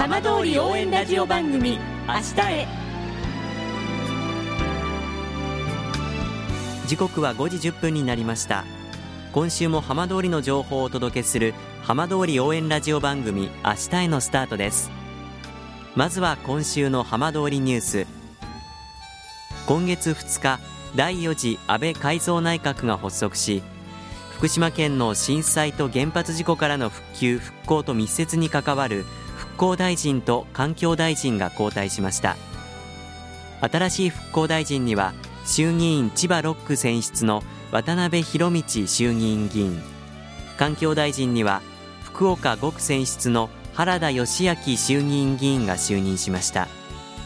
浜通り応援ラジオ番組明日へ。時刻は5時1分になりました。今週も浜通りの情報をお届けする浜通り応援ラジオ番組明日へのスタートです。まずは今週の浜通りニュース。今月2日第4次安倍改造内閣が発足し福島県の震災と原発事故からの復旧・復興と密接に関わる興大臣と環境大臣が交代しました。新しい復興大臣には衆議院千葉6区選出の渡辺博道衆議院議員。環境大臣には福岡5区選出の原田義明衆議院議員が就任しました。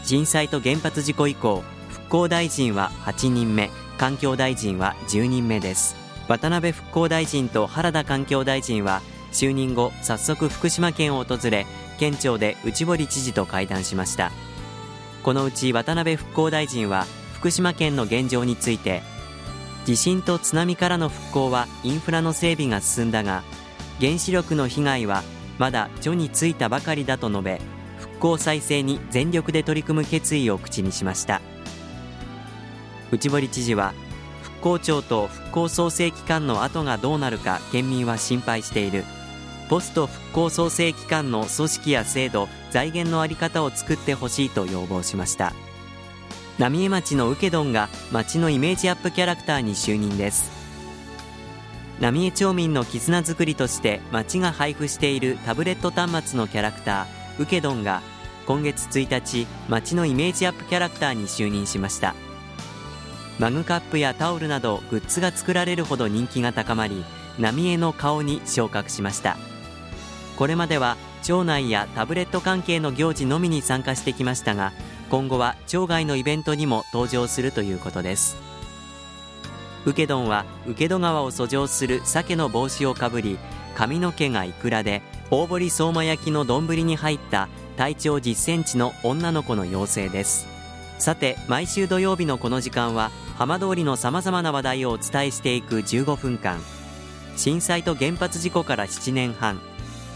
震災と原発事故以降復興大臣は8人目環境大臣は10人目です。渡辺復興大臣と原田環境大臣は就任後早速福島県を訪れ県庁で内堀知事と会談しました。このうち渡辺復興大臣は福島県の現状について地震と津波からの復興はインフラの整備が進んだが原子力の被害はまだ序についたばかりだと述べ復興再生に全力で取り組む決意を口にしました。内堀知事は復興庁と復興創生機関の後がどうなるか県民は心配している。ポスト復興創生機関の組織や制度財源の在り方を作ってほしいと要望しました。浪江町のウケドンが町のイメージアップキャラクターに就任です。浪江町民の絆づくりとして町が配布しているタブレット端末のキャラクターウケドンが今月1日町のイメージアップキャラクターに就任しました。マグカップやタオルなどグッズが作られるほど人気が高まり浪江の顔に昇格しました。これまでは町内やタブレット関係の行事のみに参加してきましたが今後は町外のイベントにも登場するということです。ウケドンは請戸川を遡上する鮭の帽子をかぶり髪の毛がいくらで大堀相馬焼きの丼に入った体長10センチの女の子の妖精です。さて毎週土曜日のこの時間は浜通りのさまざまな話題をお伝えしていく15分間。震災と原発事故から7年半。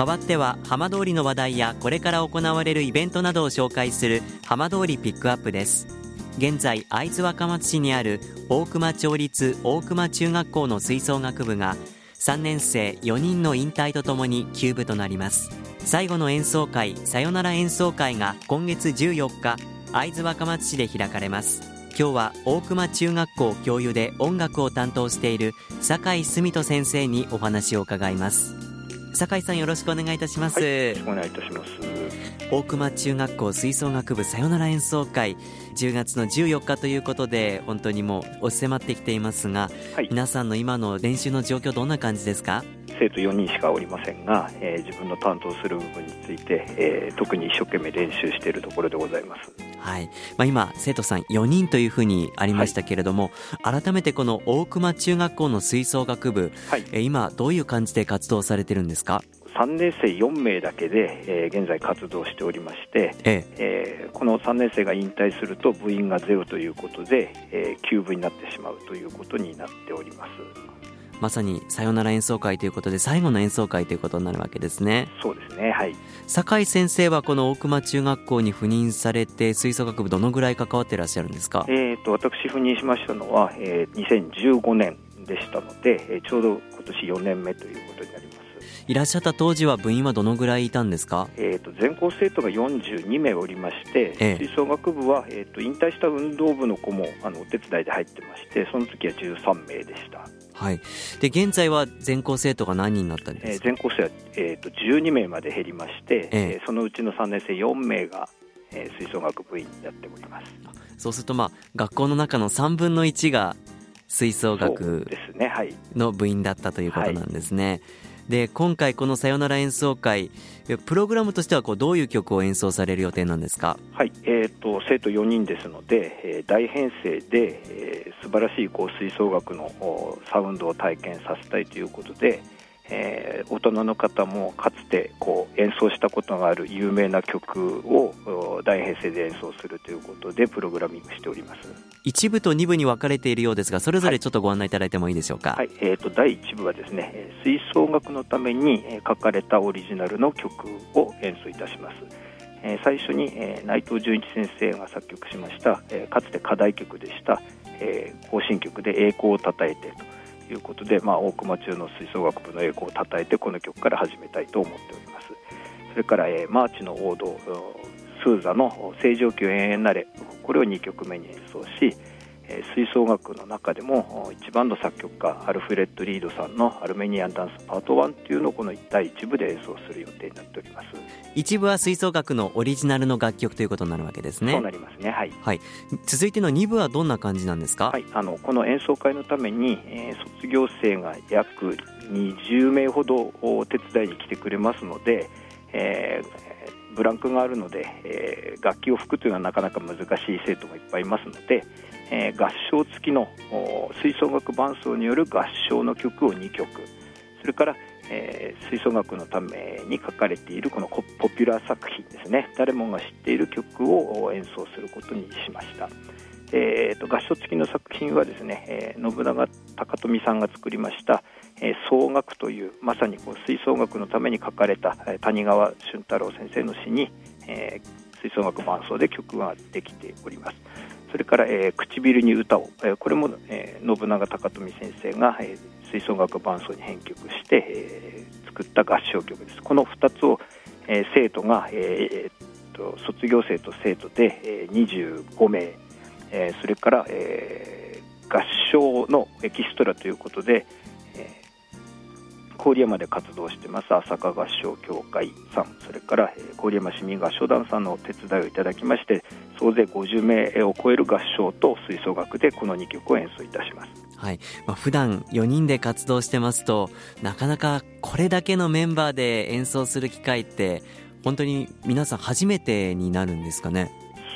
代わっては浜通りの話題やこれから行われるイベントなどを紹介する浜通りピックアップです。現在会津若松市にある大熊町立大熊中学校の吹奏楽部が3年生4人の引退とともに休部となります。最後の演奏会さよなら演奏会が今月14日会津若松市で開かれます。今日は大熊中学校教諭で音楽を担当している酒井澄人先生にお話を伺います。酒井さんよろしくお願いいたします、はい、よろしくお願いいたします。大熊中学校吹奏楽部さよなら演奏会10月の14日ということで本当にもう押し迫ってきていますが、はい、皆さんの今の練習の状況どんな感じですか？生徒4人しかおりませんが、えー、自分の担当する部分について、えー、特に一生懸命練習しているところでございます。はい。まあ、今、生徒さん4人というふうにありましたけれども、はい、改めてこの大熊中学校の吹奏楽部、はい、えー、今、どういう感じで活動されてるんですか？3年生4名だけで、えー、現在活動しておりまして、ええ。ー、この3年生が引退すると部員がゼロということで、えー、休部になってしまうということになっております。まさにさよなら演奏会ということで最後の演奏会ということになるわけですね。そうですねはい。酒井先生はこの大熊中学校に赴任されて吹奏楽部どのぐらい関わっていらっしゃるんですか？えっ、と私赴任しましたのは、えー、2015年でしたので、えー、ちょうど今年4年目ということになります。いらっしゃった当時は部員はどのぐらいいたんですか、えーと、全校生徒が42名おりまして、ええ、吹奏楽部は、えーと、引退した運動部の子もあのお手伝いで入ってましてその時は13名でした。はい、で現在は全校生徒が何人になったんですか、えー、全校生は、えーと、12名まで減りまして、ええ。ー、そのうちの3年生4名が、えー、吹奏楽部員になっております。そうすると、まあ、学校の中の3分の1が吹奏楽の部員だったということなんですね。で今回このさよなら演奏会プログラムとしてはこうどういう曲を演奏される予定なんですか？はい、えーと、生徒4人ですので、えー、大編成で、えー、素晴らしいこう吹奏楽のサウンドを体験させたいということで、えー、大人の方もかつてこう演奏したことがある有名な曲を大編成で演奏するということでプログラミングしております。一部と二部に分かれているようですがそれぞれちょっとご案内いただいてもいいでしょうか、はい、はい、えーと、第1部はですね吹奏楽のために書かれたオリジナルの曲を演奏いたします。え最初に、え内藤純一先生が作曲しました、えかつて課題曲でした、え行進曲で「栄光をたたえて」ということで、まあ、大熊中の吹奏楽部の栄光をたたえてこの曲から始めたいと思っております。それから、えー、マーチの王道スーザの「星条旗よ永遠なれ」これを2曲目に演奏しえ吹奏楽の中でも一番の作曲家アルフレッド・リードさんの「アルメニアン・ダンスパート1」っていうのをこの第1部で演奏する予定になっております。一部は吹奏楽のオリジナルの楽曲ということになるわけですね。そうなりますね。はい、はい、続いての2部はどんな感じなんですか、はい、あのこの演奏会のために、えー、卒業生が約20名ほどお手伝いに来てくれますので、えーブランクがあるので、えー、楽器を吹くというのはなかなか難しい生徒もいっぱいいますので、えー、合唱付きの吹奏楽伴奏による合唱の曲を2曲それから、えー、吹奏楽のために書かれているこのポピュラー作品ですね誰もが知っている曲を演奏することにしました。えーと、合唱付きの作品はですね、えー、信長高富さんが作りました「えー、楽」というまさにこう吹奏楽のために書かれた、え、谷川俊太郎先生の詩に、えー、吹奏楽伴奏で曲ができております。それから、えー、唇に歌を、えー、これも、えー、信長高富先生が、えー、吹奏楽伴奏に編曲して、えー、作った合唱曲です。この2つを、えー、生徒が、えー、と卒業生と生徒で、えー、25名、えー、それから、えー、合唱のエキストラということで、郡山で活動してます朝霞合唱協会さん。それから、え郡山市民合唱団さんのお手伝いをいただきまして総勢50名を超える合唱と吹奏楽でこの2曲を演奏いたします。はい。まあ、普段4人で活動してますとなかなかこれだけのメンバーで演奏する機会って本当に皆さん初めてになるんですかね？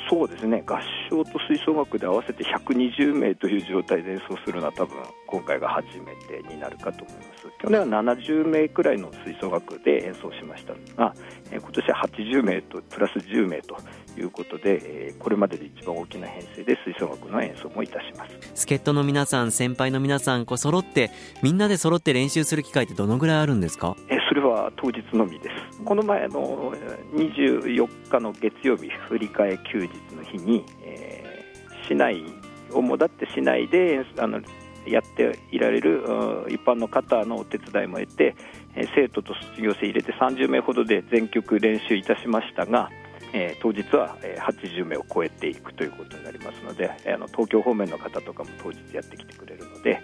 そうですね。合唱と吹奏楽で合わせて120名という状態で演奏するのは多分今回が初めてになるかと思います。去年は70名くらいの吹奏楽で演奏しました。が今年は80名とプラス10名ということでこれまでで一番大きな編成で吹奏楽の演奏もいたします。助っ人の皆さん先輩の皆さんこう揃ってみんなで揃って練習する機会ってどのぐらいあるんですか？えそれは当日のみです。この前の24日の月曜日振り替え休日の日に、えー、市内主だって市内であのやっていられる一般の方のお手伝いも得て生徒と卒業生入れて30名ほどで全曲練習いたしましたが、え、当日は80名を超えていくということになりますのであの東京方面の方とかも当日やってきてくれるので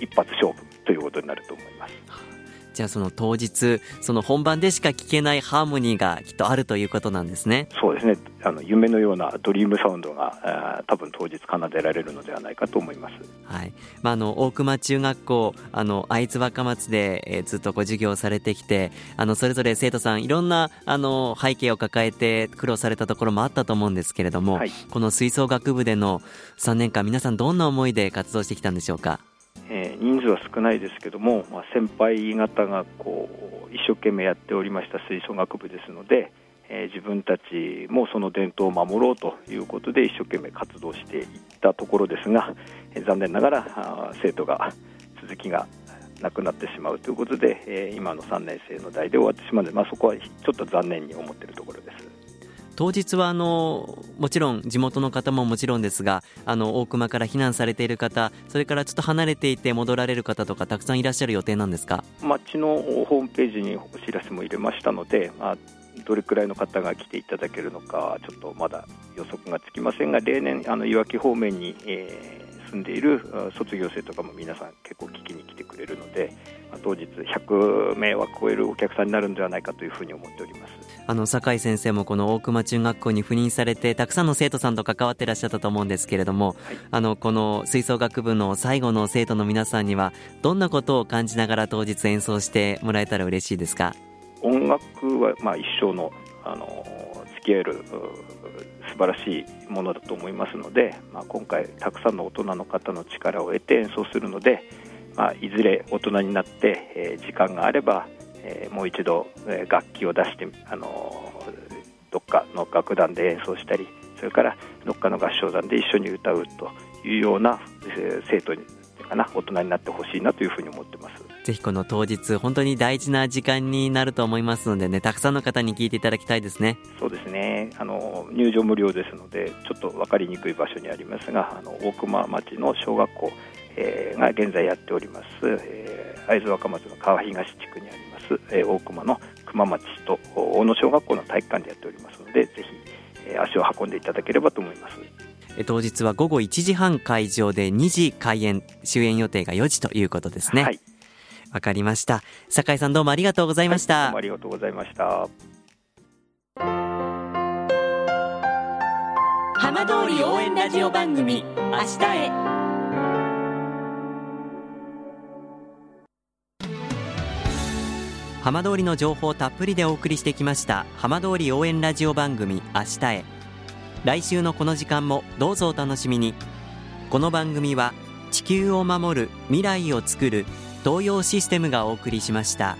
一発勝負ということになると思います。じゃあその当日その本番でしか聴けないハーモニーがきっとあるということなんですね。そうですね。あの夢のようなドリームサウンドが多分当日奏でられるのではないかと思います、はい。まあ、あの大熊中学校あの会津若松で、えー、ずっとご授業されてきてあのそれぞれ生徒さんいろんなあの背景を抱えて苦労されたところもあったと思うんですけれども、はい、この吹奏楽部での3年間皆さんどんな思いで活動してきたんでしょうか？えー、人数は少ないですけども、まあ、先輩方がこう一生懸命やっておりました吹奏楽部ですので、えー、自分たちもその伝統を守ろうということで一生懸命活動していったところですが、えー、残念ながら生徒が続きがなくなってしまうということで、え、今の3年生の代で終わってしまうので、まあ、そこはちょっと残念に思っているところです。当日はあのもちろん地元の方ももちろんですがあの大熊から避難されている方それからちょっと離れていて戻られる方とかたくさんいらっしゃる予定なんですか？町のホームページにお知らせも入れましたので、まあ、どれくらいの方が来ていただけるのかちょっとまだ予測がつきませんが例年あのいわき方面に、えー、住んでいる卒業生とかも皆さん結構聞きに来てくれるので、当日100名は超えるお客さんになるんではないかというふうに思っております。あの酒井先生もこの大熊中学校に赴任されてたくさんの生徒さんと関わってらっしゃったと思うんですけれども、はい、あのこの吹奏楽部の最後の生徒の皆さんにはどんなことを感じながら当日演奏してもらえたら嬉しいですか？音楽はまあ一生のあの付き合える素晴らしいものだと思いますので、まあ、今回たくさんの大人の方の力を得て演奏するので、まあ、いずれ大人になって、えー、時間があればえー、もう一度、えー、楽器を出して、あのー、どっかの楽団で演奏したりそれからどっかの合唱団で一緒に歌うというような、えー、生徒にかな大人になってほしいなというふうに思ってます。ぜひこの当日本当に大事な時間になると思いますのでねたくさんの方に聞いていただきたいですね。そうですね。あの入場無料ですのでちょっと分かりにくい場所にありますがあの大熊町の小学校、えー、が現在やっております、えー、会津若松の川東地区にあります、えー、大熊の熊町と大野小学校の体育館でやっておりますのでぜひ、えー、足を運んでいただければと思います。当日は午後1時半会場で2時開演終演予定が4時ということですね。はい。わかりました。酒井さんどうもありがとうございました、はい、ありがとうございました。浜通り応援ラジオ番組明日へ浜通りの情報たっぷりでお送りしてきました浜通り応援ラジオ番組明日へ来週のこの時間もどうぞお楽しみにこの番組は地球を守る未来をつくる東洋システムがお送りしました。